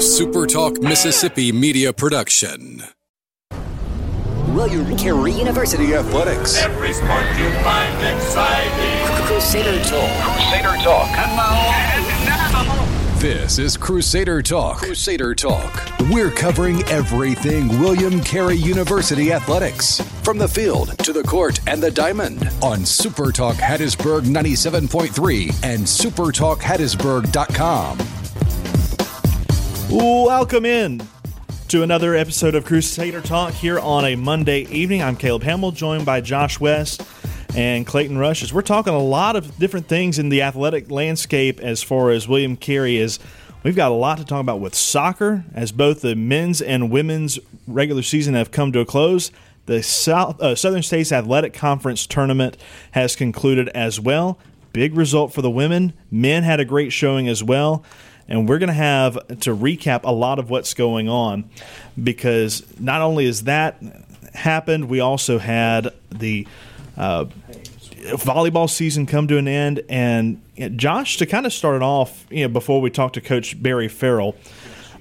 a SuperTalk Mississippi media production. William Carey University Athletics. Every sport you find exciting. Crusader Talk. Crusader Talk. And now, This is Crusader Talk. Crusader Talk. We're covering everything William Carey University athletics, from the field to the court and the diamond, on SuperTalk Hattiesburg 97.3 and SuperTalkHattiesburg.com. Welcome in to another episode of Crusader Talk here on a Monday evening. I'm Caleb Hamill, joined by Josh West and Clayton Rush. As we're talking a lot of different things in the athletic landscape as far as William Carey is. We've got a lot to talk about with soccer, as both the men's and women's regular season have come to a close. The South, uh, Southern States Athletic Conference tournament has concluded as well. Big result for the women. Men had a great showing as well and we're going to have to recap a lot of what's going on because not only has that happened, we also had the uh, volleyball season come to an end. And Josh, to kind of start it off, you know, before we talk to Coach Barry Farrell,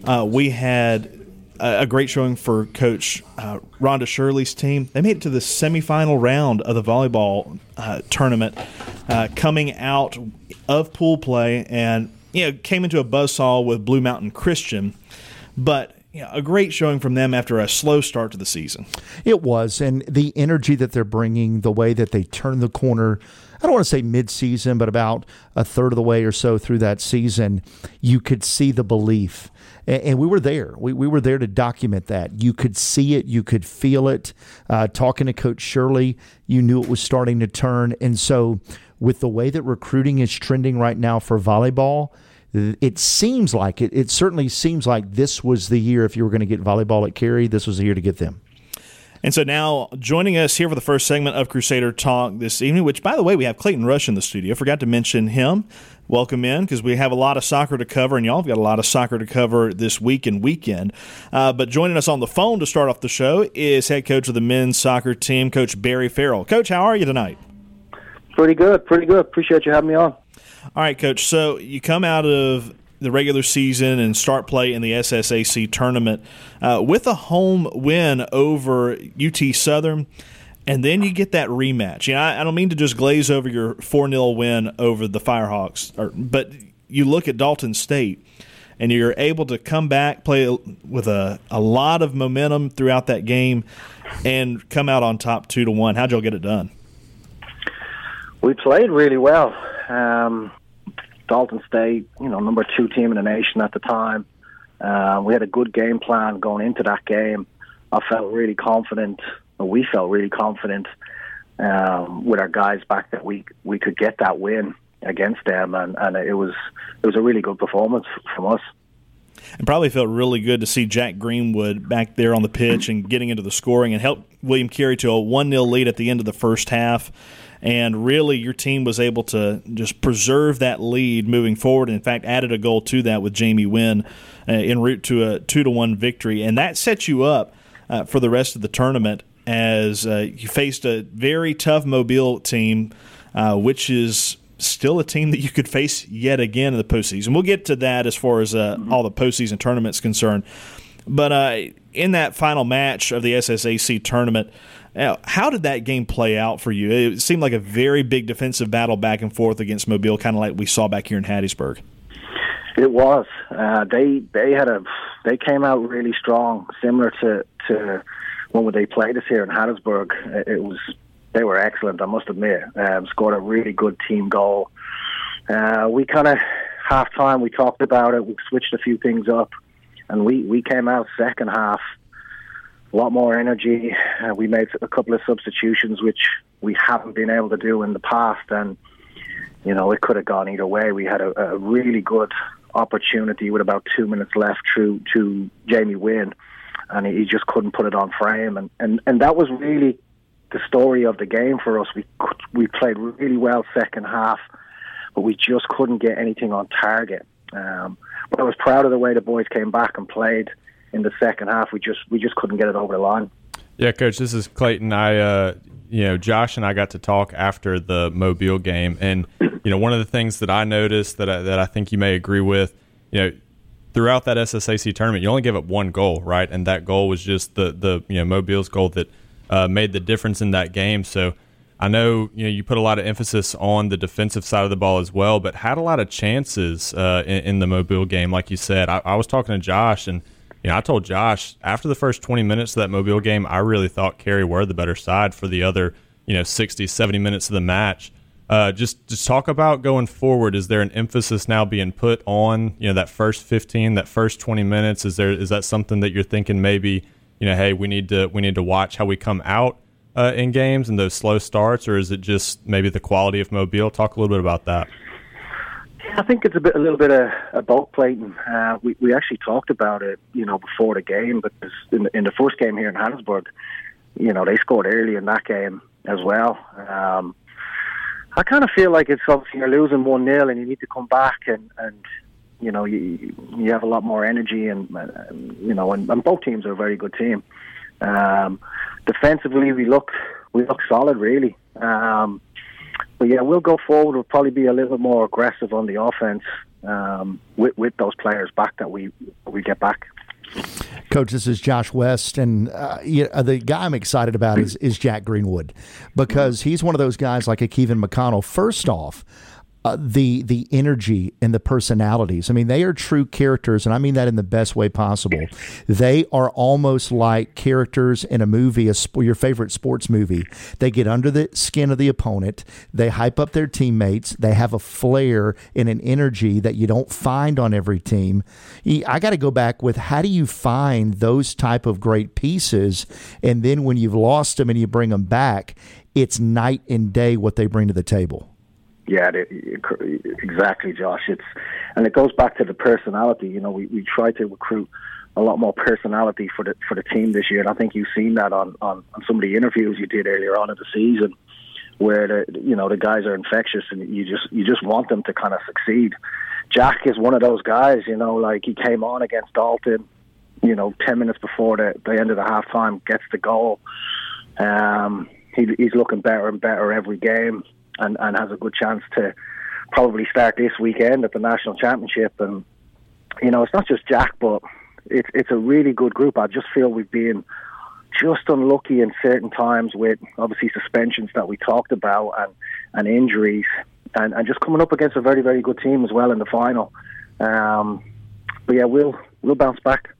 uh, we had a, a great showing for Coach uh, Rhonda Shirley's team. They made it to the semifinal round of the volleyball uh, tournament, uh, coming out of pool play and you know, came into a buzzsaw with Blue Mountain Christian, but you know, a great showing from them after a slow start to the season. It was, and the energy that they're bringing, the way that they turn the corner. I don't want to say mid-season, but about a third of the way or so through that season, you could see the belief. And, we were there. We, we were there to document that. You could see it. You could feel it. Uh, talking to Coach Shirley, you knew it was starting to turn. And so with the way that recruiting is trending right now for volleyball, it seems like it. It certainly seems like this was the year. If you were going to get volleyball at Carey, this was the year to get them. And so now joining us here for the first segment of Crusader Talk this evening, which by the way we have Clayton Rush in the studio. Forgot to mention him. Welcome in because we have a lot of soccer to cover, and y'all have got a lot of soccer to cover this week and weekend. Uh, but joining us on the phone to start off the show is head coach of the men's soccer team, Coach Barry Farrell. Coach, how are you tonight? Pretty good, pretty good. Appreciate you having me on. All right, Coach. So you come out of the regular season and start play in the SSAC tournament uh, with a home win over UT Southern, and then you get that rematch. You know, I, I don't mean to just glaze over your 4 0 win over the Firehawks, or, but you look at Dalton State and you're able to come back, play with a, a lot of momentum throughout that game, and come out on top 2 to 1. How'd y'all get it done? We played really well. Um, Dalton State, you know, number two team in the nation at the time. Uh, we had a good game plan going into that game. I felt really confident, we felt really confident um, with our guys back that we we could get that win against them, and, and it was it was a really good performance from us. And probably felt really good to see Jack Greenwood back there on the pitch and getting into the scoring and help William Carey to a 1 0 lead at the end of the first half and really your team was able to just preserve that lead moving forward. In fact, added a goal to that with Jamie Wynn uh, en route to a two to one victory, and that sets you up uh, for the rest of the tournament as uh, you faced a very tough Mobile team, uh, which is still a team that you could face yet again in the postseason. We'll get to that as far as uh, all the postseason tournaments concerned. But uh, in that final match of the SSAC tournament, how did that game play out for you? It seemed like a very big defensive battle back and forth against Mobile, kind of like we saw back here in Hattiesburg. It was. Uh, they they had a they came out really strong, similar to to when they played us here in Hattiesburg. It was they were excellent. I must admit, um, scored a really good team goal. Uh, we kind of half time we talked about it. We switched a few things up, and we we came out second half a lot more energy. Uh, we made a couple of substitutions, which we haven't been able to do in the past, and you know it could have gone either way. We had a, a really good opportunity with about two minutes left through to Jamie Wynn, and he just couldn't put it on frame, and and and that was really the story of the game for us. We we played really well second half, but we just couldn't get anything on target. Um, but I was proud of the way the boys came back and played in the second half. We just we just couldn't get it over the line. Yeah, coach, this is Clayton. I uh, you know, Josh and I got to talk after the Mobile game and you know, one of the things that I noticed that I, that I think you may agree with, you know, throughout that SSAC tournament, you only gave up one goal, right? And that goal was just the the you know Mobile's goal that uh, made the difference in that game. So I know you know you put a lot of emphasis on the defensive side of the ball as well, but had a lot of chances uh, in, in, the Mobile game, like you said. I, I, was talking to Josh, and you know I told Josh after the first 20 minutes of that Mobile game, I really thought Carey were the better side for the other you know 60, 70 minutes of the match. Uh, just just talk about going forward. Is there an emphasis now being put on you know that first 15, that first 20 minutes? Is there is that something that you're thinking maybe you know hey we need to we need to watch how we come out uh, in games and those slow starts, or is it just maybe the quality of Mobile? Talk a little bit about that. I think it's a bit, a little bit of, a bulk Clayton. Uh, we we actually talked about it, you know, before the game, but in the, in the first game here in Hattiesburg, you know, they scored early in that game as well. Um, I kind of feel like it's obviously you're losing one 0 and you need to come back and and you know you you have a lot more energy and, and you know and, and both teams are a very good team. Um, defensively, we look we look solid, really. Um, but yeah, we'll go forward. We'll probably be a little bit more aggressive on the offense um, with with those players back that we we get back. Coach, this is Josh West, and uh, the guy I'm excited about is, is Jack Greenwood because he's one of those guys like a Kevin McConnell. First off, uh, the the energy and the personalities. I mean, they are true characters, and I mean that in the best way possible. They are almost like characters in a movie, a your favorite sports movie. They get under the skin of the opponent. They hype up their teammates. They have a flair and an energy that you don't find on every team. I got to go back with how do you find those type of great pieces, and then when you've lost them and you bring them back, it's night and day what they bring to the table. Yeah, exactly, Josh. It's and it goes back to the personality. You know, we, we try to recruit a lot more personality for the for the team this year, and I think you've seen that on, on, on some of the interviews you did earlier on in the season, where the you know the guys are infectious, and you just you just want them to kind of succeed. Jack is one of those guys. You know, like he came on against Dalton. You know, ten minutes before the, the end of the halftime, gets the goal. Um, he, he's looking better and better every game and, and has a good chance to probably start this weekend at the national championship. And you know, it's not just Jack, but it's it's a really good group. I just feel we've been just unlucky in certain times with obviously suspensions that we talked about and and injuries, and, and just coming up against a very very good team as well in the final. Um, but yeah, we'll we'll bounce back.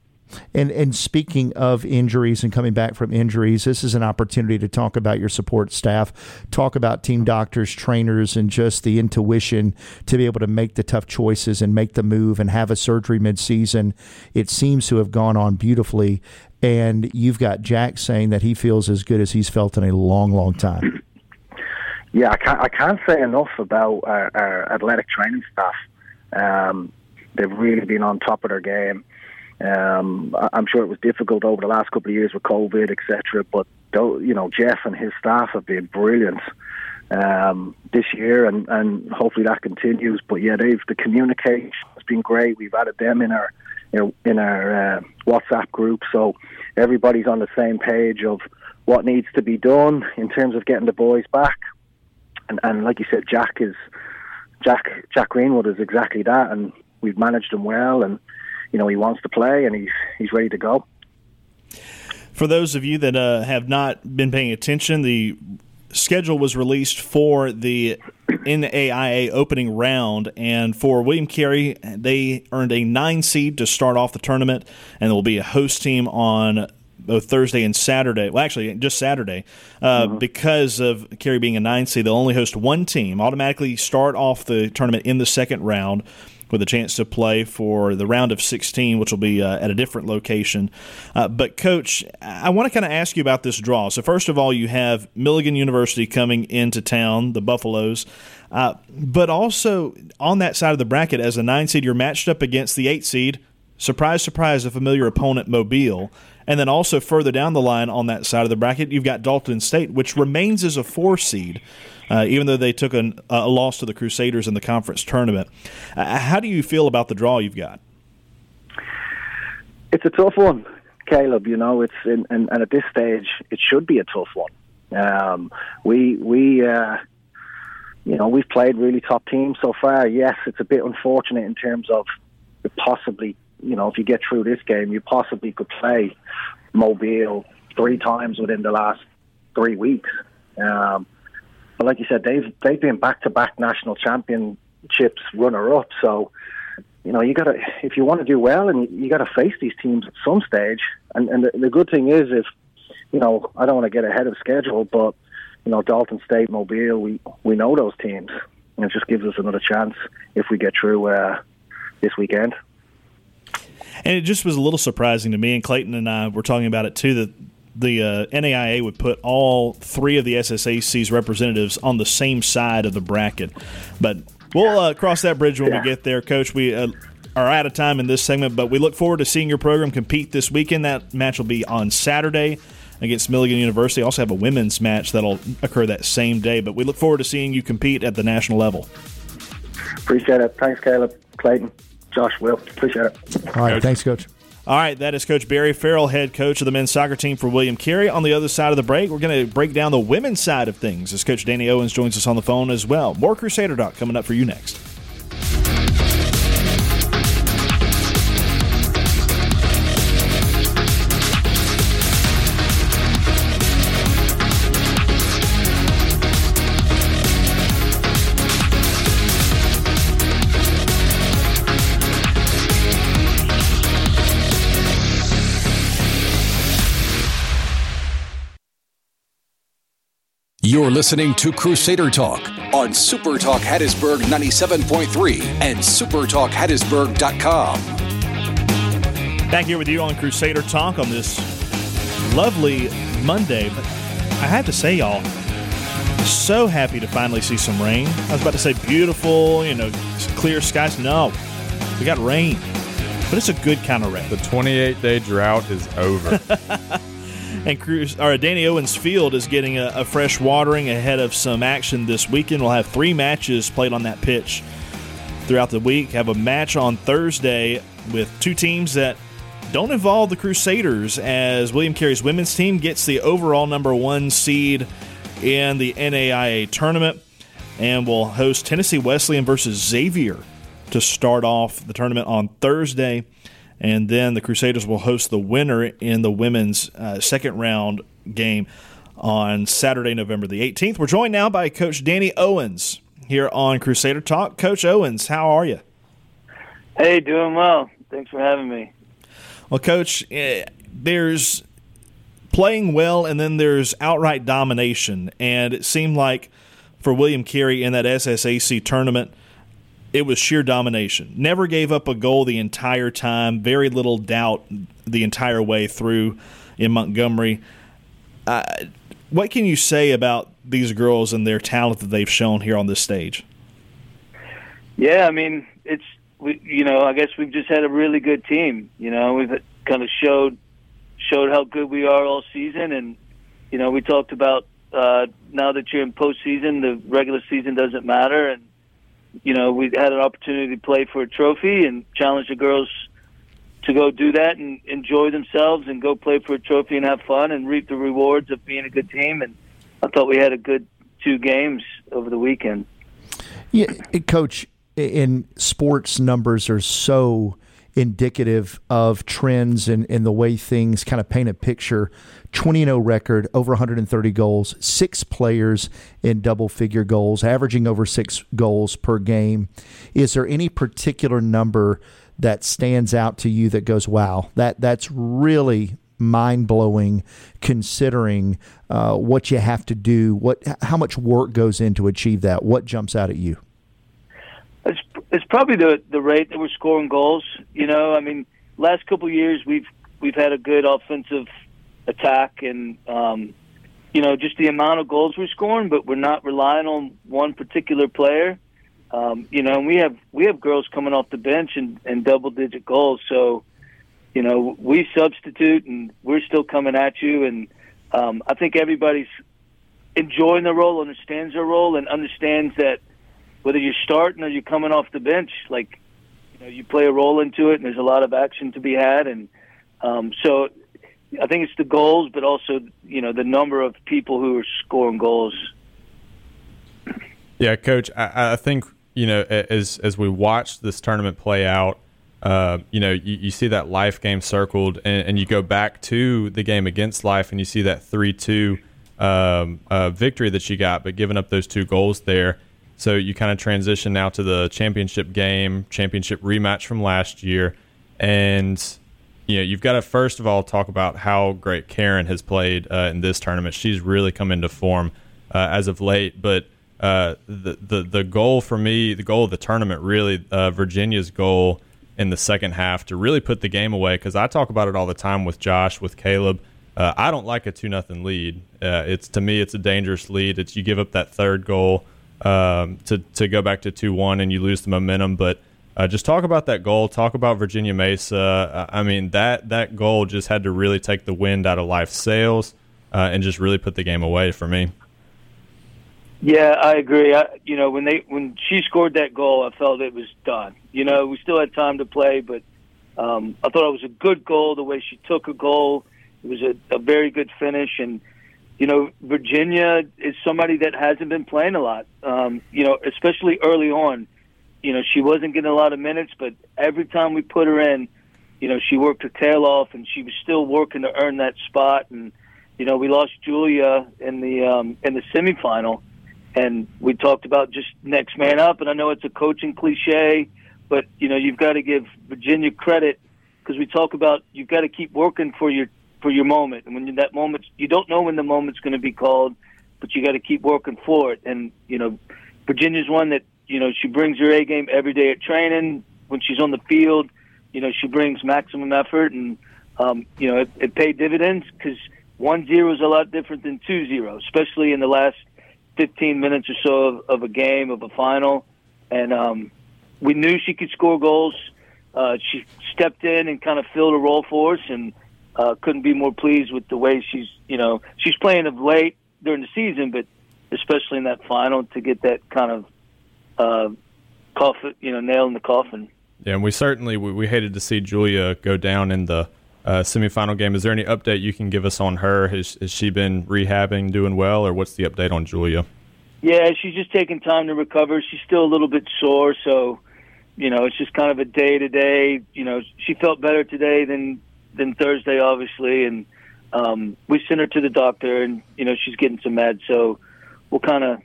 And and speaking of injuries and coming back from injuries, this is an opportunity to talk about your support staff, talk about team doctors, trainers, and just the intuition to be able to make the tough choices and make the move and have a surgery midseason. It seems to have gone on beautifully. And you've got Jack saying that he feels as good as he's felt in a long, long time. Yeah, I can't, I can't say enough about our, our athletic training staff. Um, they've really been on top of their game. Um, I'm sure it was difficult over the last couple of years with COVID, etc. But you know, Jeff and his staff have been brilliant um, this year, and, and hopefully that continues. But yeah, they've the communication has been great. We've added them in our in our uh, WhatsApp group, so everybody's on the same page of what needs to be done in terms of getting the boys back. And, and like you said, Jack is Jack Jack Greenwood is exactly that, and we've managed him well and you know he wants to play and he's he's ready to go. For those of you that uh, have not been paying attention, the schedule was released for the NAIA opening round, and for William Carey, they earned a nine seed to start off the tournament, and there will be a host team on both Thursday and Saturday. Well, actually, just Saturday, uh, mm-hmm. because of Carey being a nine seed, they'll only host one team. Automatically start off the tournament in the second round with a chance to play for the round of 16, which will be uh, at a different location. Uh, but, Coach, I want to kind of ask you about this draw. So, first of all, you have Milligan University coming into town, the Buffaloes. Uh, but also on that side of the bracket, as a nine seed, you're matched up against the eight seed. Surprise, surprise, a familiar opponent, Mobile. And then also further down the line on that side of the bracket, you've got Dalton State, which remains as a four seed uh, even though they took an, a loss to the Crusaders in the conference tournament. Uh, how do you feel about the draw you've got? It's a tough one, Caleb. You know, it's in, and, and at this stage, it should be a tough one. Um, we we uh, you know we've played really top teams so far. Yes, it's a bit unfortunate in terms of possibly you know, if you get through this game, you possibly could play Mobile three times within the last three weeks. Um, but like you said, they've they've been back to back national championships runner up. So you know you got to if you want to do well, and you, you got to face these teams at some stage. And, and the, the good thing is, if you know, I don't want to get ahead of schedule, but you know, Dalton State, Mobile, we we know those teams, and it just gives us another chance if we get through uh, this weekend. And it just was a little surprising to me, and Clayton and I were talking about it too, that the uh, NAIA would put all three of the SSAC's representatives on the same side of the bracket. But we'll uh, cross that bridge when yeah. we get there, Coach. We uh, are out of time in this segment, but we look forward to seeing your program compete this weekend. That match will be on Saturday against Milligan University. Also have a women's match that'll occur that same day. But we look forward to seeing you compete at the national level. Appreciate it. Thanks, Caleb, Clayton, Josh, Will. Appreciate it. All right, thanks, Coach. All right, that is Coach Barry Farrell, head coach of the men's soccer team for William Carey. On the other side of the break, we're going to break down the women's side of things as Coach Danny Owens joins us on the phone as well. More Crusader Talk coming up for you next. You're listening to Crusader Talk on Super Talk Hattiesburg 97.3 and supertalkhattiesburg.com. Back here with you on Crusader Talk on this lovely Monday. But I have to say, y'all, so happy to finally see some rain. I was about to say beautiful, you know, clear skies. No, we got rain, but it's a good kind of rain. The 28 day drought is over. And Cruz, or Danny Owens Field is getting a, a, fresh watering ahead of some action this weekend. We'll have three matches played on that pitch throughout the week. Have a match on Thursday with two teams that don't involve the Crusaders, as William Carey's women's team gets the overall number one seed in the NAIA tournament, and will host Tennessee Wesleyan versus Xavier to start off the tournament on Thursday and then the Crusaders will host the winner in the women's uh, second round game on Saturday, November the 18th. We're joined now by Coach Danny Owens here on Crusader Talk. Coach Owens, how are you? Hey, doing well. Thanks for having me. Well, Coach, eh, there's playing well and then there's outright domination. And it seemed like for William Carey in that SSAC tournament, it was sheer domination. Never gave up a goal the entire time. Very little doubt the entire way through in Montgomery. What can you say about these girls and their talent that they've shown here on this stage? Yeah, I mean, it's we, you know, I guess we've just had a really good team. You know, we've kind of showed showed how good we are all season, and you know, we talked about uh, now that you're in postseason, the regular season doesn't matter, and you know, we had an opportunity to play for a trophy and challenge the girls to go do that and enjoy themselves and go play for a trophy and have fun and reap the rewards of being a good team. And I thought we had a good two games over the weekend. Yeah, eh, coach, in sports numbers are so indicative of trends and, and the way things kind of paint a picture. 20 0 record, over 130 goals, six players in double figure goals, averaging over six goals per game. Is there any particular number that stands out to you that goes, wow, that, that's really mind blowing considering uh, what you have to do, what how much work goes into achieve that? What jumps out at you? It's it's probably the the rate that we're scoring goals. You know, I mean, last couple years we've we've had a good offensive attack and um, you know just the amount of goals we're scoring, but we're not relying on one particular player. Um, you know, and we have we have girls coming off the bench and, and double digit goals. So, you know, we substitute and we're still coming at you. And um, I think everybody's enjoying the role, understands their role, and understands that whether you're starting or you're coming off the bench, like you know, you play a role into it, and there's a lot of action to be had, and um, so I think it's the goals, but also you know the number of people who are scoring goals. Yeah, coach, I, I think you know as as we watch this tournament play out, uh, you know, you, you, see that life game circled, and, and, you go back to the game against life, and you see that three-two um, uh, victory that she got, but giving up those two goals there. So you kind of transition now to the championship game, championship rematch from last year, and you know you've got to first of all talk about how great Karen has played uh, in this tournament. She's really come into form uh, as of late, but. Uh, the, the the goal for me, the goal of the tournament, really, uh, Virginia's goal in the second half to really put the game away. Because I talk about it all the time with Josh, with Caleb. Uh, I don't like a two nothing lead. Uh, it's to me, it's a dangerous lead. It's you give up that third goal um, to to go back to two one and you lose the momentum. But uh, just talk about that goal. Talk about Virginia Mesa. Uh, I mean that that goal just had to really take the wind out of life's sails uh, and just really put the game away for me. Yeah, I agree. I, you know, when they when she scored that goal, I felt it was done. You know, we still had time to play, but um, I thought it was a good goal. The way she took a goal, it was a, a very good finish. And you know, Virginia is somebody that hasn't been playing a lot. Um, you know, especially early on. You know, she wasn't getting a lot of minutes, but every time we put her in, you know, she worked her tail off, and she was still working to earn that spot. And you know, we lost Julia in the um, in the semifinal and we talked about just next man up. And I know it's a coaching cliche, but you know you've got to give Virginia credit because we talk about you've got to keep working for your for your moment. And when that moment, you don't know when the moment's going to be called, but you got to keep working for it. And you know, Virginia's one that you know she brings her A game every day at training. When she's on the field, you know she brings maximum effort, and um, you know it, it paid dividends because one zero is a lot different than two zero, especially in the last 15 minutes or so of, of a game of a final, and um, we knew she could score goals. Uh, she stepped in and kind of filled a role for us, and uh, couldn't be more pleased with the way she's you know she's playing of late during the season, but especially in that final to get that kind of uh, coffin, you know, nail in the coffin. Yeah, and we certainly we, we hated to see Julia go down in the uh, semifinal game. Is there any update you can give us on her? Has, has she been rehabbing, doing well, or what's the update on Julia? Yeah, she's just taking time to recover. She's still a little bit sore, so you know it's just kind of a day to day. You know, she felt better today than than Thursday, obviously, and um, we sent her to the doctor, and you know she's getting some meds, so we'll kind of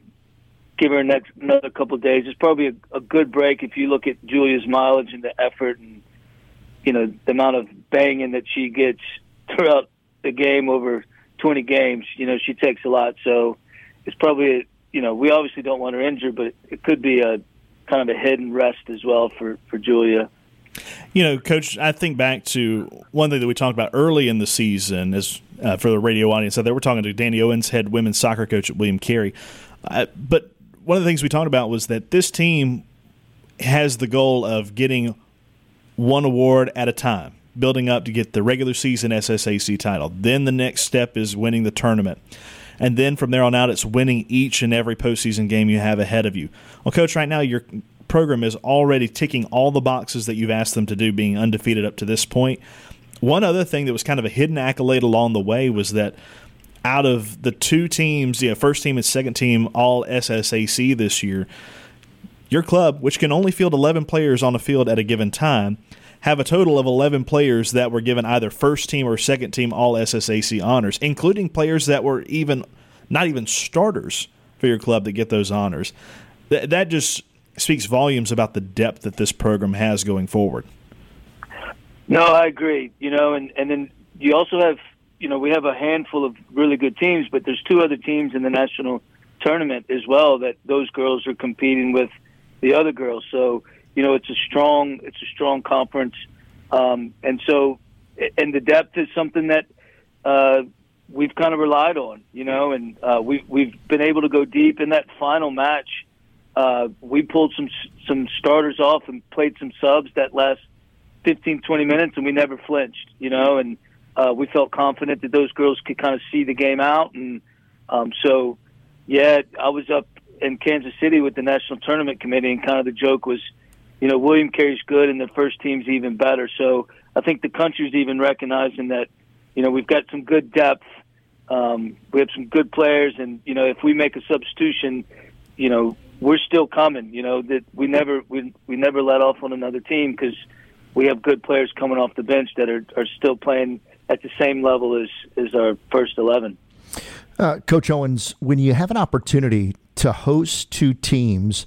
give her next another couple of days. It's probably a, a good break if you look at Julia's mileage and the effort and you know the amount of banging that she gets throughout the game over 20 games. You know she takes a lot, so it's probably a, you know we obviously don't want her injured, but it could be a kind of a hidden rest as well for for Julia. You know, Coach, I think back to one thing that we talked about early in the season as uh, for the radio audience. So they were talking to Danny Owens, head women's soccer coach at William Carey. Uh, but one of the things we talked about was that this team has the goal of getting one award at a time, building up to get the regular season SSAC title. Then the next step is winning the tournament. And then from there on out, it's winning each and every postseason game you have ahead of you. Well, Coach, right now your program is already ticking all the boxes that you've asked them to do, being undefeated up to this point. One other thing that was kind of a hidden accolade along the way was that out of the two teams, the first team and second team, all SSAC this year, your club, which can only field 11 players on the field at a given time, have a total of 11 players that were given either first team or second team all SSAC honors, including players that were even not even starters for your club that get those honors. Th- that just speaks volumes about the depth that this program has going forward. No, I agree. You know, and and then you also have, you know, we have a handful of really good teams, but there's two other teams in the national tournament as well that those girls are competing with the other girls. So you know, it's a strong it's a strong conference, um, and so and the depth is something that uh, we've kind of relied on. You know, and uh, we've we've been able to go deep in that final match. Uh, we pulled some some starters off and played some subs that last 15, 20 minutes, and we never flinched. You know, and uh, we felt confident that those girls could kind of see the game out, and um, so yeah, I was up in Kansas City with the national tournament committee, and kind of the joke was, you know, William Carey's good, and the first team's even better. So I think the country's even recognizing that, you know, we've got some good depth. Um, we have some good players, and you know, if we make a substitution, you know, we're still coming. You know that we never we we never let off on another team because we have good players coming off the bench that are, are still playing at the same level as, as our first 11. Uh, Coach Owens, when you have an opportunity to host two teams,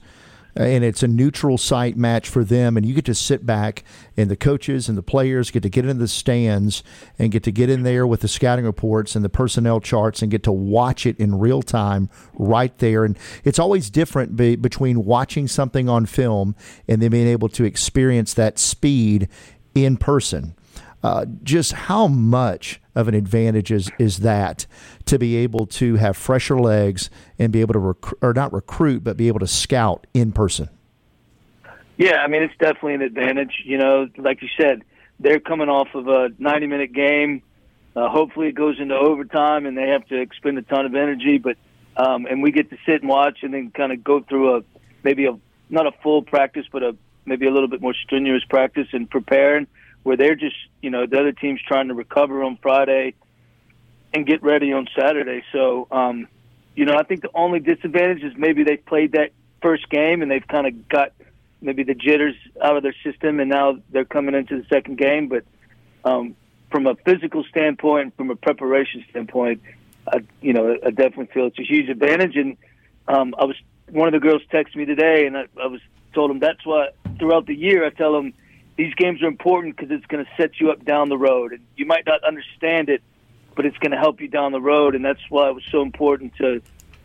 uh, and it's a neutral site match for them, and you get to sit back, and the coaches and the players get to get in the stands and get to get in there with the scouting reports and the personnel charts and get to watch it in real time right there. And it's always different be, between watching something on film and then being able to experience that speed in person. Uh, just how much of an advantage is, is that to be able to have fresher legs and be able to rec- or not recruit but be able to scout in person? Yeah i mean it's definitely an advantage you know like you said they're coming off of a 90 minute game. Uh, hopefully it goes into overtime and they have to expend a ton of energy but um, and we get to sit and watch and then kind of go through a maybe a not a full practice but a maybe a little bit more strenuous practice and preparing where they're just, you know, the other team's trying to recover on Friday and get ready on Saturday. So, um, you know, I think the only disadvantage is maybe they played that first game and they've kind of got maybe the jitters out of their system and now they're coming into the second game. But um, from a physical standpoint, from a preparation standpoint, I, you know, I definitely feel it's a huge advantage. And um, I was one of the girls texted me today, and I, I was told them that's why throughout the year I tell them these games are important because it's going to set you up down the road. And you might not understand it, but it's going to help you down the road. And that's why it was so important to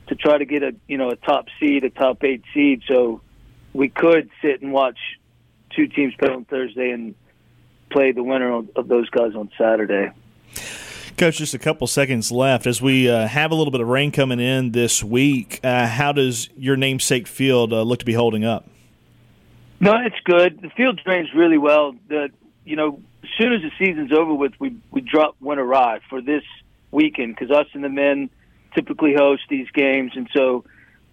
to try to get a you know a top seed, a top eight seed, so we could sit and watch two teams play on Thursday and play the winner of those guys on Saturday. Coach, just a couple seconds left. As we uh, have a little bit of rain coming in this week, uh, how does your namesake field uh, look to be holding up? No, it's good. The field drains really well. The you know, as soon as the season's over with, we we drop Winter Rye for this weekend because us and the men typically host these games, and so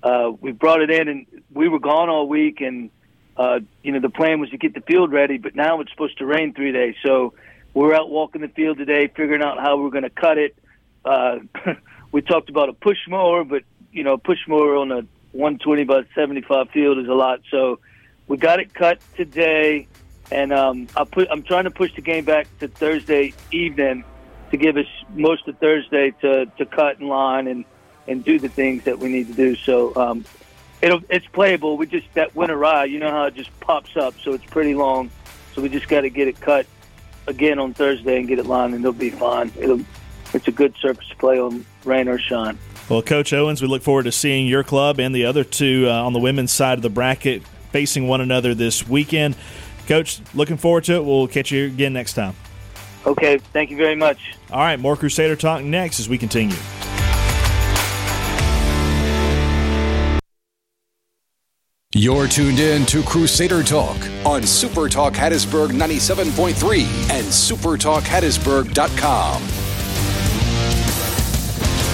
uh, we brought it in, and we were gone all week, and uh, you know the plan was to get the field ready, but now it's supposed to rain three days, so we're out walking the field today, figuring out how we're going to cut it. Uh, we talked about a push mower, but you know, push mower on a 120 by 75 field is a lot, so we got it cut today, and um, I put. I'm trying to push the game back to Thursday evening to give us most of Thursday to, to cut in line and, and do the things that we need to do. So um, it'll it's playable. We just that winter rye, you know how it just pops up, so it's pretty long. So we just got to get it cut again on Thursday and get it lined, and it'll be fine. It'll it's a good surface to play on rain or shine. Well, Coach Owens, we look forward to seeing your club and the other two uh, on the women's side of the bracket facing one another this weekend. Coach, looking forward to it. We'll catch you again next time. Okay, thank you very much. All right, more Crusader Talk next as we continue. You're tuned in to Crusader Talk on Super Talk Hattiesburg 97.3 and supertalkhattiesburg.com.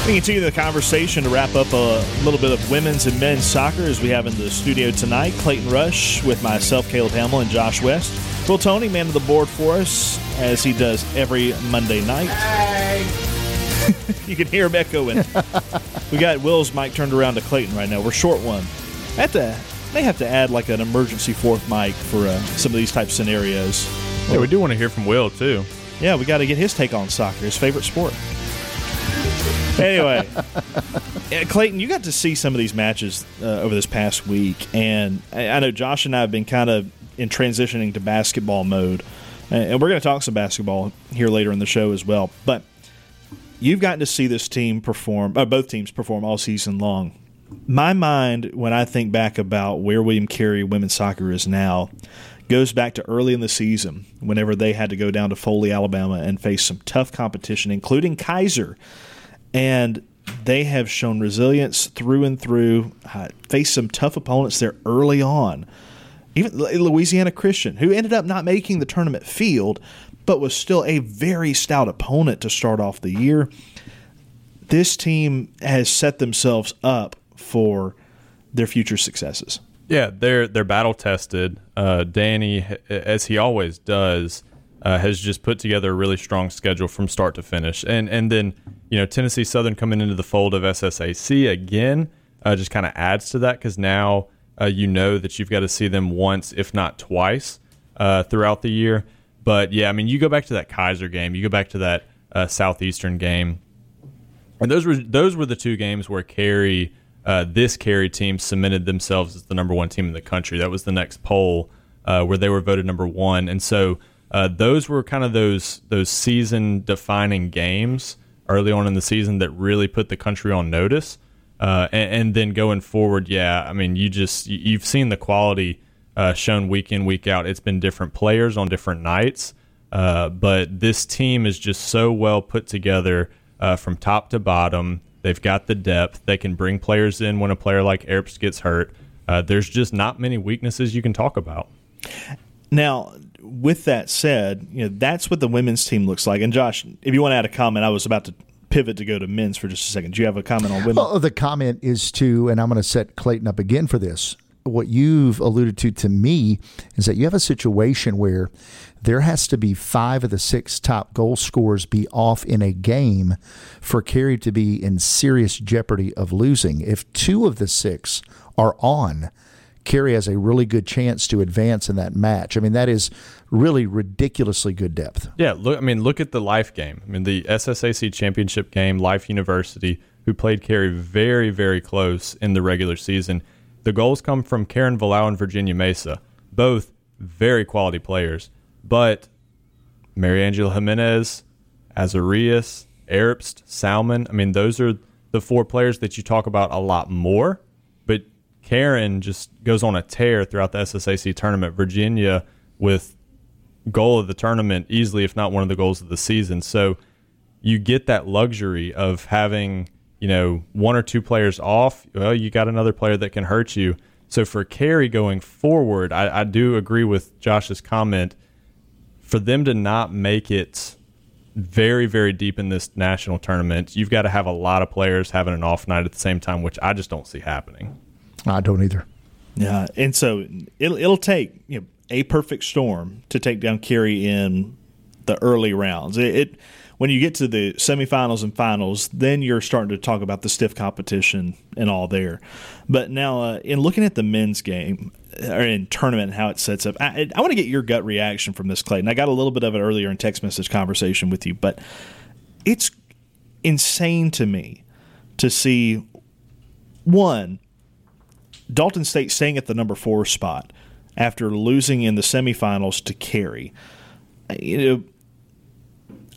We continue the conversation to wrap up a little bit of women's and men's soccer as we have in the studio tonight. Clayton Rush with myself, Caleb Hamill, and Josh West. Will Tony, man of the board for us, as he does every Monday night. you can hear him echoing. we got Will's mic turned around to Clayton right now. We're short one. I have to, may have to add like an emergency fourth mic for uh, some of these type scenarios. Yeah, we do want to hear from Will too. Yeah, we got to get his take on soccer, his favorite sport anyway, Clayton, you got to see some of these matches uh, over this past week, and I know Josh and I have been kind of in transitioning to basketball mode, and we're going to talk some basketball here later in the show as well. But you've gotten to see this team perform, uh, both teams perform all season long. My mind, when I think back about where William Carey women's soccer is now, goes back to early in the season whenever they had to go down to Foley, Alabama, and face some tough competition, including Keiser and they have shown resilience through and through. Uh, faced some tough opponents there early on. Even Louisiana Christian, who ended up not making the tournament field, but was still a very stout opponent to start off the year. This team has set themselves up for their future successes. Yeah, they're they're battle tested. Uh, Danny, as he always does, uh, has just put together a really strong schedule from start to finish. And and then you know Tennessee Southern coming into the fold of SSAC again uh, just kind of adds to that because now uh, you know that you've got to see them once, if not twice. uh, throughout the year. But yeah, I mean, you go back to that Keiser game, you go back to that uh, Southeastern game, and those were those were the two games where Carey, uh, this Carey team, cemented themselves as the number one team in the country. That was the next poll where they were voted number one, and so uh, those were kind of those those season defining games early on in the season that really put the country on notice. Uh, and, and, then going forward, yeah, I mean, you just you've seen the quality uh, shown week in week out. It's been different players on different nights, uh, but this team is just so well put together uh, from top to bottom. They've got the depth. They can bring players in when a player like Earps gets hurt. Uh, there's just not many weaknesses you can talk about. Now, with that said, you know that's what the women's team looks like. And Josh, if you want to add a comment, I was about to pivot to go to men's for just a second. Do you have a comment on women? Well, the comment is to, and I'm going to set Clayton up again for this. What you've alluded to to me is that you have a situation where there has to be five of the six top goal scorers be off in a game for Carey to be in serious jeopardy of losing. If two of the six are on, Carey has a really good chance to advance in that match. I mean, that is really ridiculously good depth. Yeah, look. I mean, look at the Life game. I mean, the SSAC championship game. Life University, who played Carey very, very close in the regular season. The goals come from Karen Valau and Virginia Mesa, both very quality players. But Mariangela Jimenez, Azarias, Erbst, Salmon. I mean, those are the four players that you talk about a lot more Karen just goes on a tear throughout the SSAC tournament. Virginia with goal of the tournament easily, if not one of the goals of the season. So you get that luxury of having you know one or two players off. Well, you got another player that can hurt you. So for Carey going forward, I, I do agree with Josh's comment. For them to not make it very, very deep in this national tournament, you've got to have a lot of players having an off night at the same time, which I just don't see happening. I don't either. Yeah, and so it'll it'll take you know, a perfect storm to take down Carey in the early rounds. It, it, when you get to the semifinals and finals, then you're starting to talk about the stiff competition and all there. But now, uh, in looking at the men's game or in tournament and how it sets up, I, I want to get your gut reaction from this, Clayton. I got a little bit of it earlier in text message conversation with you, but it's insane to me to see one Dalton State staying at the number four spot after losing in the semifinals to Carey. You know,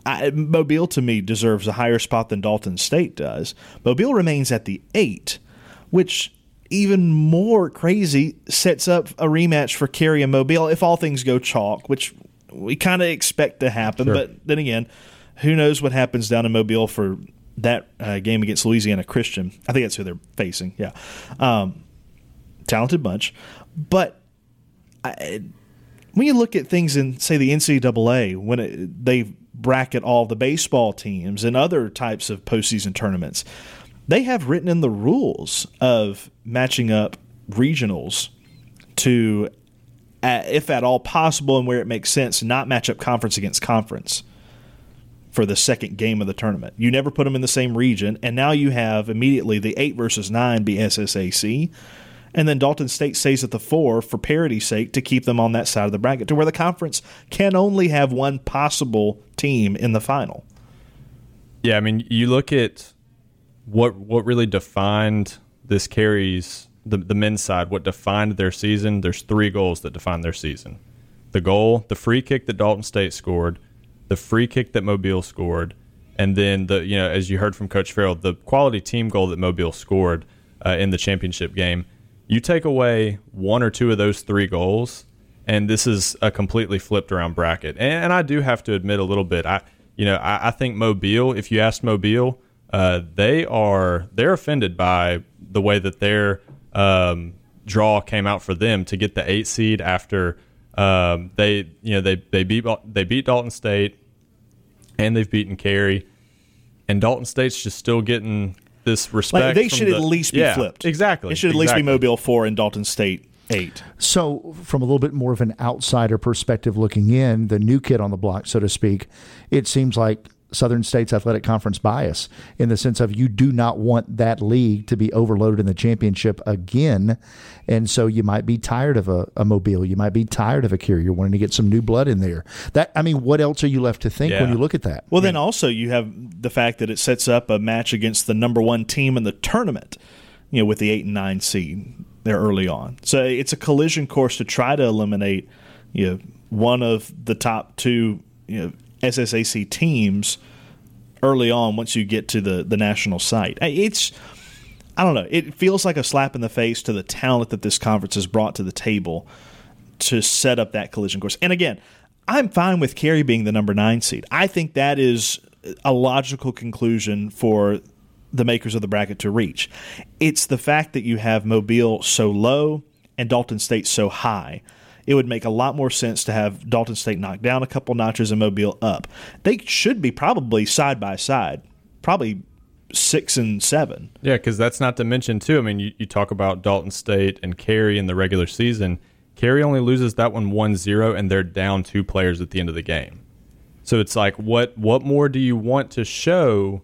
I, Mobile to me deserves a higher spot than Dalton State does. Mobile remains at the eight, which even more crazy sets up a rematch for Carey and Mobile if all things go chalk, which we kind of expect to happen. Sure. But then again, who knows what happens down in Mobile for that uh, game against Louisiana Christian? I think that's who they're facing. Yeah. Um, talented bunch, but I, when you look at things in say the NCAA when it, they bracket all the baseball teams and other types of postseason tournaments, they have written in the rules of matching up regionals to, if at all possible and where it makes sense, not match up conference against conference for the second game of the tournament. You never put them in the same region, and now you have immediately the eight versus nine be SSAC and then Dalton State stays at the four for parity's sake to keep them on that side of the bracket, to where the conference can only have one possible team in the final. Yeah, I mean, you look at what what really defined this Carey's the the men's side. What defined their season? There's three goals that define their season: the goal, the free kick that Dalton State scored, the free kick that Mobile scored, and then the you know as you heard from Coach Farrell, the quality team goal that Mobile scored uh, in the championship game you take away one or two of those three goals, and this is a completely flipped around bracket. And, and I do have to admit a little bit. I you know I, I think Mobile. If you ask Mobile, uh, they are they're offended by the way that their um, draw came out for them to get the eight seed after um, they you know they they beat they beat Dalton State and they've beaten Carey, and Dalton State's just still getting this respect. Like they should the, at least be yeah, flipped. Exactly. It should at exactly. least be Mobile four and Dalton State eight. So, from a little bit more of an outsider perspective looking in, the new kid on the block, so to speak, it seems like Southern States Athletic Conference bias in the sense of you do not want that league to be overloaded in the championship again. And so you might be tired of a, a Mobile. You might be tired of a. You're wanting to get some new blood in there. That I mean, what else are you left to think Yeah. when you look at that? Well, then also you have the fact that it sets up a match against the number one team in the tournament, you know, with the eight and nine seed there early on. So it's a collision course to try to eliminate, you know, one of the top two, you know, SSAC teams early on once you get to the the national site. It's I don't know. It feels like a slap in the face to the talent that this conference has brought to the table to set up that collision course. And again, I'm fine with Carey being the number nine seed. I think that is a logical conclusion for the makers of the bracket to reach. It's the fact that you have Mobile so low and Dalton State so high. It would make a lot more sense to have Dalton State knock down a couple notches and Mobile up. They should be probably side by side, probably six and seven. Yeah, because that's not to mention too. I mean, you, you talk about Dalton State and Carey in the regular season. Carey only loses that one 1-0, and they're down two players at the end of the game. So it's like, what what more do you want to show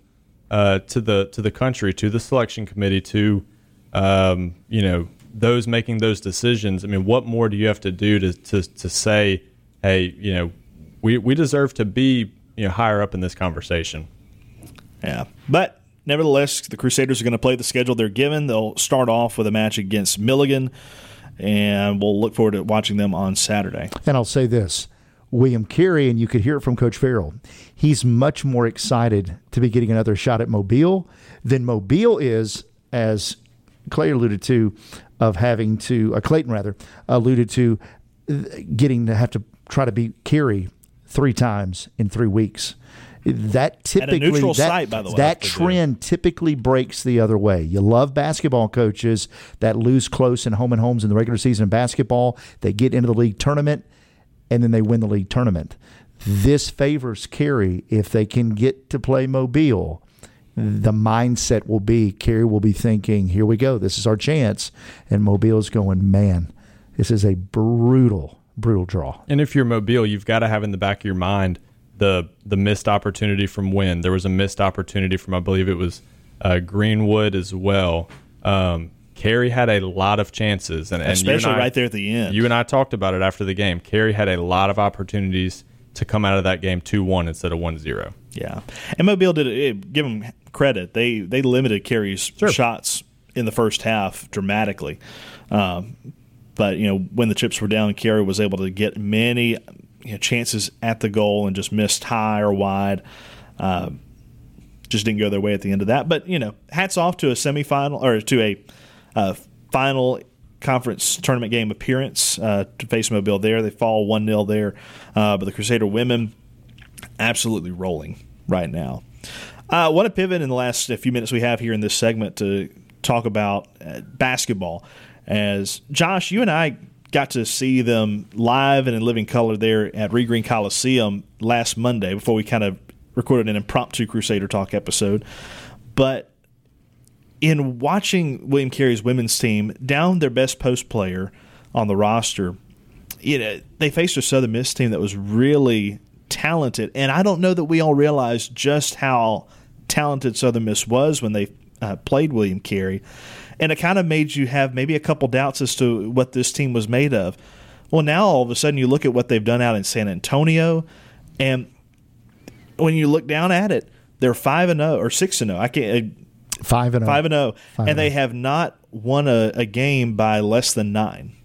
uh, to the to the country, to the selection committee, to um, you know those making those decisions? I mean, what more do you have to do to to, to say, hey, you know, we we deserve to be you know higher up in this conversation? Yeah. But nevertheless, the Crusaders are going to play the schedule they're given. They'll start off with a match against Milligan, and we'll look forward to watching them on Saturday. And I'll say this William Carey, and you could hear it from Coach Farrell, he's much more excited to be getting another shot at Mobile than Mobile is, as Clay alluded to, of having to, uh, Clayton rather, alluded to getting to have to try to beat Carey three times in three weeks. That typically that, site, by the way, that to do. trend typically breaks the other way. You love basketball coaches that lose close in home and homes in the regular season of basketball. They get into the league tournament and then they win the league tournament. This favors Carey if they can get to play Mobile. The mindset will be Carey will be thinking, "Here we go. This is our chance," and Mobile's going, "Man, this is a brutal, brutal draw." And if you're Mobile, you've got to have in the back of your mind the the missed opportunity from Wynn. There was a missed opportunity from I believe it was uh, Greenwood as well. Um, Carey had a lot of chances, and, and you and Especially I- right there at the end. You and I talked about it after the game. Carey had a lot of opportunities to come out of that game two one instead of one zero. Yeah, and Mobile did it. Give them credit; they they limited Carey's shots in the first half dramatically. Um, but you know, when the chips were down, Carey was able to get many you know, chances at the goal and just missed high or wide. Uh, just didn't go their way at the end of that. But you know, hats off to a semifinal or to a uh, final conference tournament game appearance uh, to face Mobile there. They fall 1 0 there. Uh, but the Crusader women absolutely rolling right now. I want to pivot in the last few minutes we have here in this segment to talk about uh, basketball. As Josh, you and I got to see them live and in living color there at Reed Green Coliseum last Monday before we kind of recorded an impromptu Crusader Talk episode. But in watching William Carey's women's team down their best post player on the roster, you know, they faced a Southern Miss team that was really talented, and I don't know that we all realized just how talented Southern Miss was when they uh, played William Carey, and it kind of made you have maybe a couple doubts as to what this team was made of. Well, now all of a sudden you look at what they've done out in San Antonio, and when you look down at it, they're five and zero or six and zero. I can't Five and oh. five and oh. zero, and and they oh. have not won a, a game by less than nine.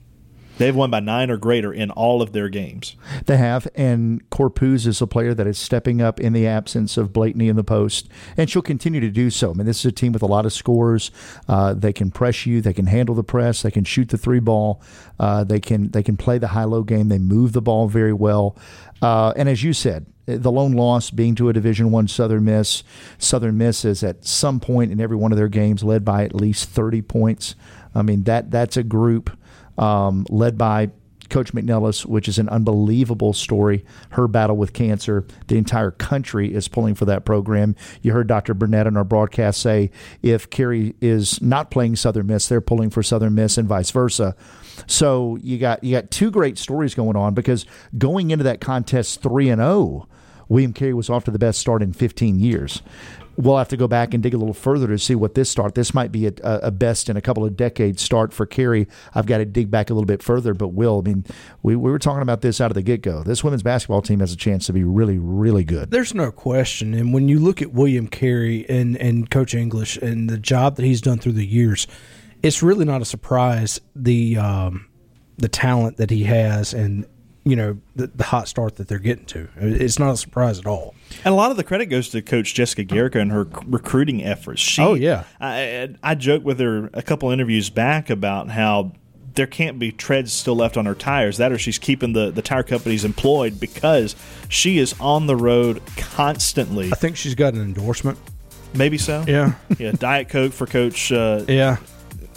They've won by nine or greater in all of their games. They have, and Corpuz is a player that is stepping up in the absence of Blakeney in the post, and she'll continue to do so. I mean, this is a team with a lot of scores. Uh, they can press you, they can handle the press, they can shoot the three ball, uh, they can they can play the high low game. They move the ball very well, uh, and as you said, the lone loss being to a Division One Southern Miss. Southern Miss is at some point in every one of their games led by at least thirty points. I mean that that's a group um, led by Coach McNelis, which is an unbelievable story. Her battle with cancer, the entire country is pulling for that program. You heard Dr. Burnett on our broadcast say if Carey is not playing Southern Miss, they're pulling for Southern Miss and vice versa. So you got you got two great stories going on because going into that contest three and zero William Carey was off to the best start in 15 years. We'll have to go back and dig a little further to see what this start. This might be a, a best in a couple of decades start for Carey. I've got to dig back a little bit further, but Will, I mean, we, we were talking about this out of the get go. This women's basketball team has a chance to be really, really good. There's no question. And when you look at William Carey and, and Coach English and the job that he's done through the years, it's really not a surprise the um, the talent that he has and you know the, the, hot start that they're getting to. It's not a surprise at all. And a lot of the credit goes to Coach Jessica Garrica and her recruiting efforts. She, oh yeah, I, I joked with her a couple interviews back about how there can't be treads still left on her tires. That or she's keeping the, the tire companies employed because she is on the road constantly. I think she's got an endorsement. Maybe so. Yeah. yeah. Diet Coke for Coach. Uh, yeah.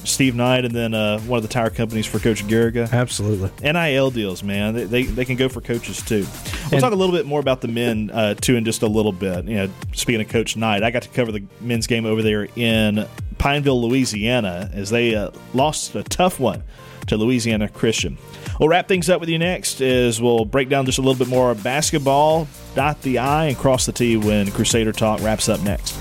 Steve Knight, and then uh, one of the tire companies for Coach Garriga. Absolutely. NIL deals, man. They, they, they can go for coaches too. We'll and, talk a little bit more about the men uh, too in just a little bit. You know, speaking of Coach Knight, I got to cover the men's game over there in Pineville, Louisiana, as they uh, lost a tough one to Louisiana Christian. We'll wrap things up with you next as we'll break down just a little bit more basketball, dot the I, and cross the T when Crusader Talk wraps up next.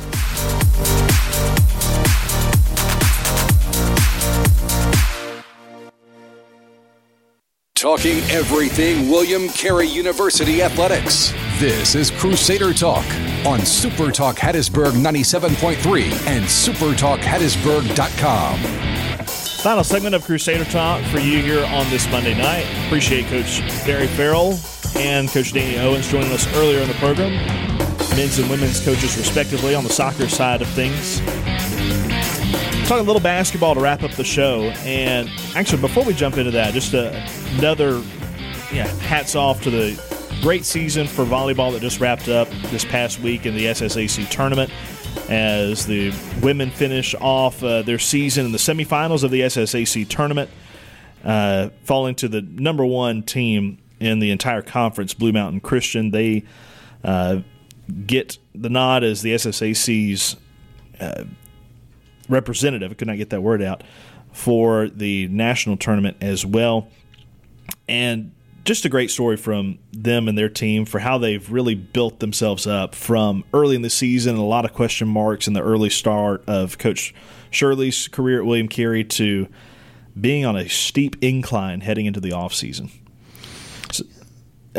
Talking everything William Carey University athletics. This is Crusader Talk on Super Talk Hattiesburg 97.3 and supertalkhattiesburg.com. Final segment of Crusader Talk for you here on this Monday night. Appreciate Coach Barry Farrell and Coach Danny Owens joining us earlier in the program. Men's and women's coaches, respectively, on the soccer side of things. Talking a little basketball to wrap up the show. And actually, before we jump into that, just a, another yeah, hats off to the great season for volleyball that just wrapped up this past week in the SSAC tournament as the women finish off uh, their season in the semifinals of the SSAC tournament, uh, falling to the number one team in the entire conference, Blue Mountain Christian. They uh, get the nod as the SSAC's uh, representative, I could not get that word out, for the national tournament as well. And just a great story from them and their team for how they've really built themselves up from early in the season, a lot of question marks in the early start of Coach Shirley's career at William Carey to being on a steep incline heading into the offseason. So,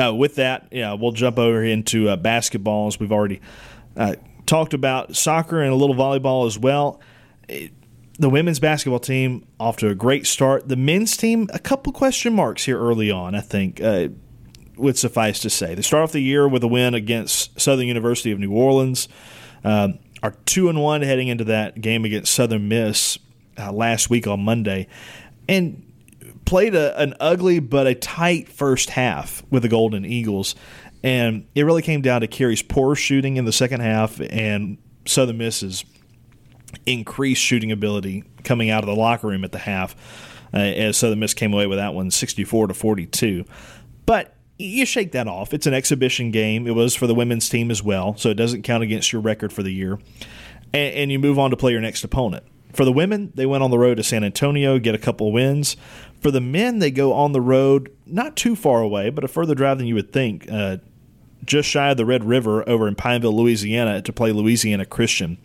uh, with that, yeah, we'll jump over into uh, basketball as we've already uh, talked about soccer and a little volleyball as well the women's basketball team off to a great start. The men's team, a couple question marks here early on, I think, uh, would suffice to say. They start off the year with a win against Southern University of New Orleans. Um, are two and one heading into that game against Southern Miss uh, last week on Monday, and played a, an ugly but a tight first half with the Golden Eagles. And it really came down to Carey's poor shooting in the second half and Southern Miss's increased shooting ability coming out of the locker room at the half. Uh, as Southern Miss came away with that one 64 to 42. But you shake that off. It's an exhibition game. It was for the women's team as well, so it doesn't count against your record for the year. And, and you move on to play your next opponent. For the women, they went on the road to San Antonio, get a couple wins. For the men, they go on the road, not too far away, but a further drive than you would think, uh, just shy of the Red River over in Pineville, Louisiana, to play Louisiana Christian.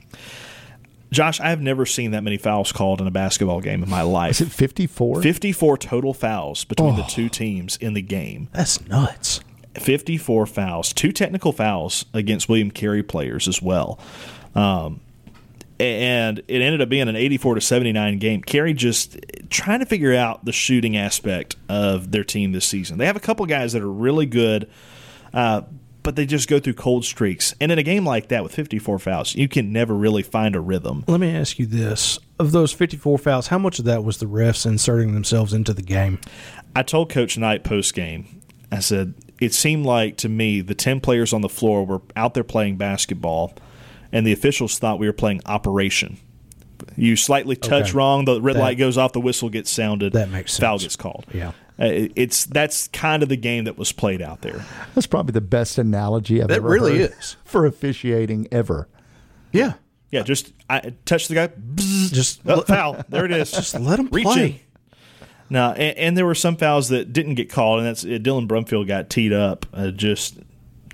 Josh, I have never seen that many fouls called in a basketball game in my life. Is it 54? 54 total fouls between oh, the two teams in the game. That's nuts. 54 fouls, two technical fouls against William Carey players as well. Um, and it ended up being an 84 to 79 game. Carey just trying to figure out the shooting aspect of their team this season. They have a couple guys that are really good, uh, but they just go through cold streaks. And in a game like that with 54 fouls, you can never really find a rhythm. Let me ask you this. Of those 54 fouls, how much of that was the refs inserting themselves into the game? I told Coach Knight post game, I said, it seemed like to me the 10 players on the floor were out there playing basketball, and the officials thought we were playing operation. You slightly touch okay. wrong, the red that, light goes off, the whistle gets sounded, that makes sense. foul gets called. Yeah. Uh, it's that's kind of the game that was played out there. That's probably the best analogy I've that ever really heard is for officiating ever. Yeah, yeah. Just I touch the guy, bzz, just oh, foul. There it is. Just let him Reach play. Now, and, and, there were some fouls that didn't get called, and that's uh, Dylan Brumfield got teed up. Uh, just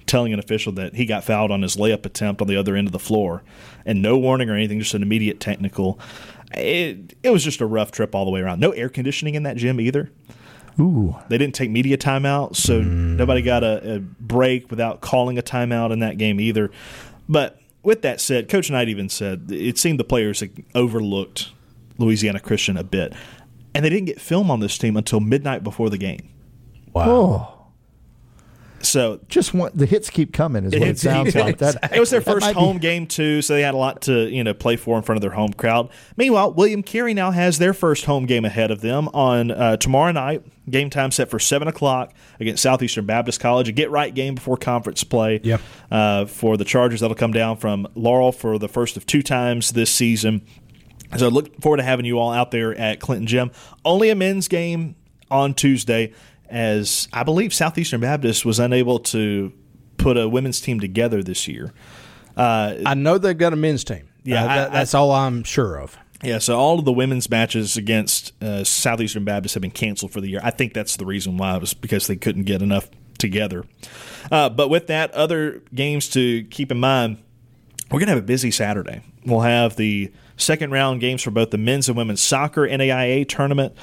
telling an official that he got fouled on his layup attempt on the other end of the floor, and no warning or anything, just an immediate technical. It, it was just a rough trip all the way around. No air conditioning in that gym either. Ooh. They didn't take media timeout, so mm. nobody got a, a, break without calling a timeout in that game either. But with that said, Coach Knight even said it seemed the players overlooked Louisiana Christian a bit, and they didn't get film on this team until midnight before the game. Wow. Oh. So just want the hits keep coming is what it sounds like. That it was their first home be. game too, so they had a lot to you know play for in front of their home crowd. Meanwhile, William Carey now has their first home game ahead of them on uh, tomorrow night. Game time set for seven o'clock against Southeastern Baptist College. A get right game before conference play. Yep. Uh, for the Chargers, that'll come down from Laurel for the first of two times this season. So look forward to having you all out there at Clinton Gym. Only a men's game on Tuesday as I believe Southeastern Baptist was unable to put a women's team together this year. Uh, I know they've got a men's team. Yeah, uh, that, that's I, all I'm sure of. Yeah, so all of the women's matches against uh, Southeastern Baptist have been canceled for the year. I think that's the reason why it was because they couldn't get enough together. Uh, but with that, other games to keep in mind, we're going to have a busy Saturday. We'll have the second round games for both the men's and women's soccer NAIA tournament.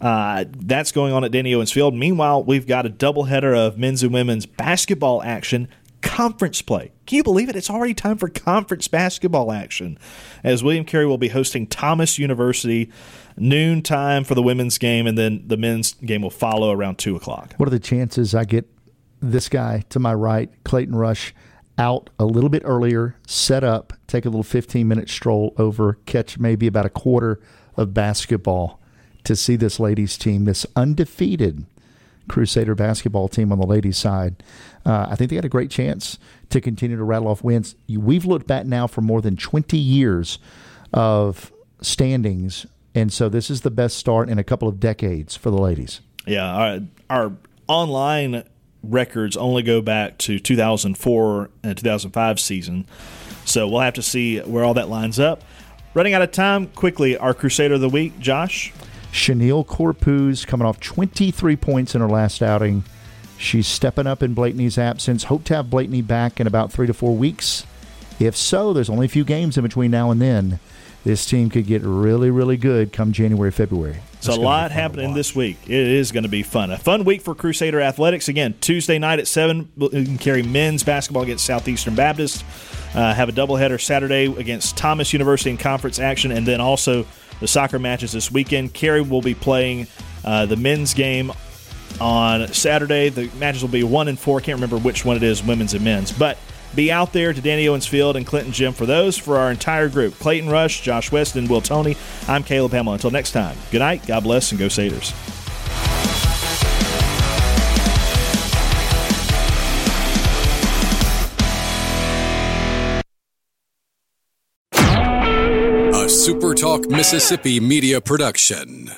Uh, that's going on at Danny Owens Field. Meanwhile, we've got a doubleheader of men's and women's basketball action conference play. Can you believe it? It's already time for conference basketball action as William Carey will be hosting Thomas University noon time for the women's game, and then the men's game will follow around 2 o'clock. What are the chances I get this guy to my right, Clayton Rush, out a little bit earlier, set up, take a little 15 minute stroll over, catch maybe about a quarter of basketball? to see this ladies team, this undefeated Crusader basketball team on the ladies' side. Uh, I think they got a great chance to continue to rattle off wins. We've looked back now for more than 20 years of standings, and so this is the best start in a couple of decades for the ladies. Yeah, our, our online records only go back to 2004 and 2005 season, so we'll have to see where all that lines up. Running out of time, quickly, our Crusader of the Week, Josh. Chanel Corpuz coming off 23 points in her last outing. She's stepping up in Blakeney's absence. Hope to have Blakeney back in about three to four weeks. If so, there's only a few games in between now and then. This team could get really, really good come January, February. There's a lot happening this week. It is going to be fun. A fun week for Crusader Athletics. Again, Tuesday night at 7, we can carry men's basketball against Southeastern Baptist. Uh, have a doubleheader Saturday against Thomas University in conference action, and then also the soccer matches this weekend. Carey will be playing uh, the men's game on Saturday. The matches will be one and four. I can't remember which one it is, women's and men's. But be out there to Danny Owens Field and Clinton Gym for those for our entire group. Clayton Rush, Josh Weston, Will Tony. I'm Caleb Hamill. Until next time, good night, God bless, and go Satyrs. A SuperTalk Mississippi Media Production.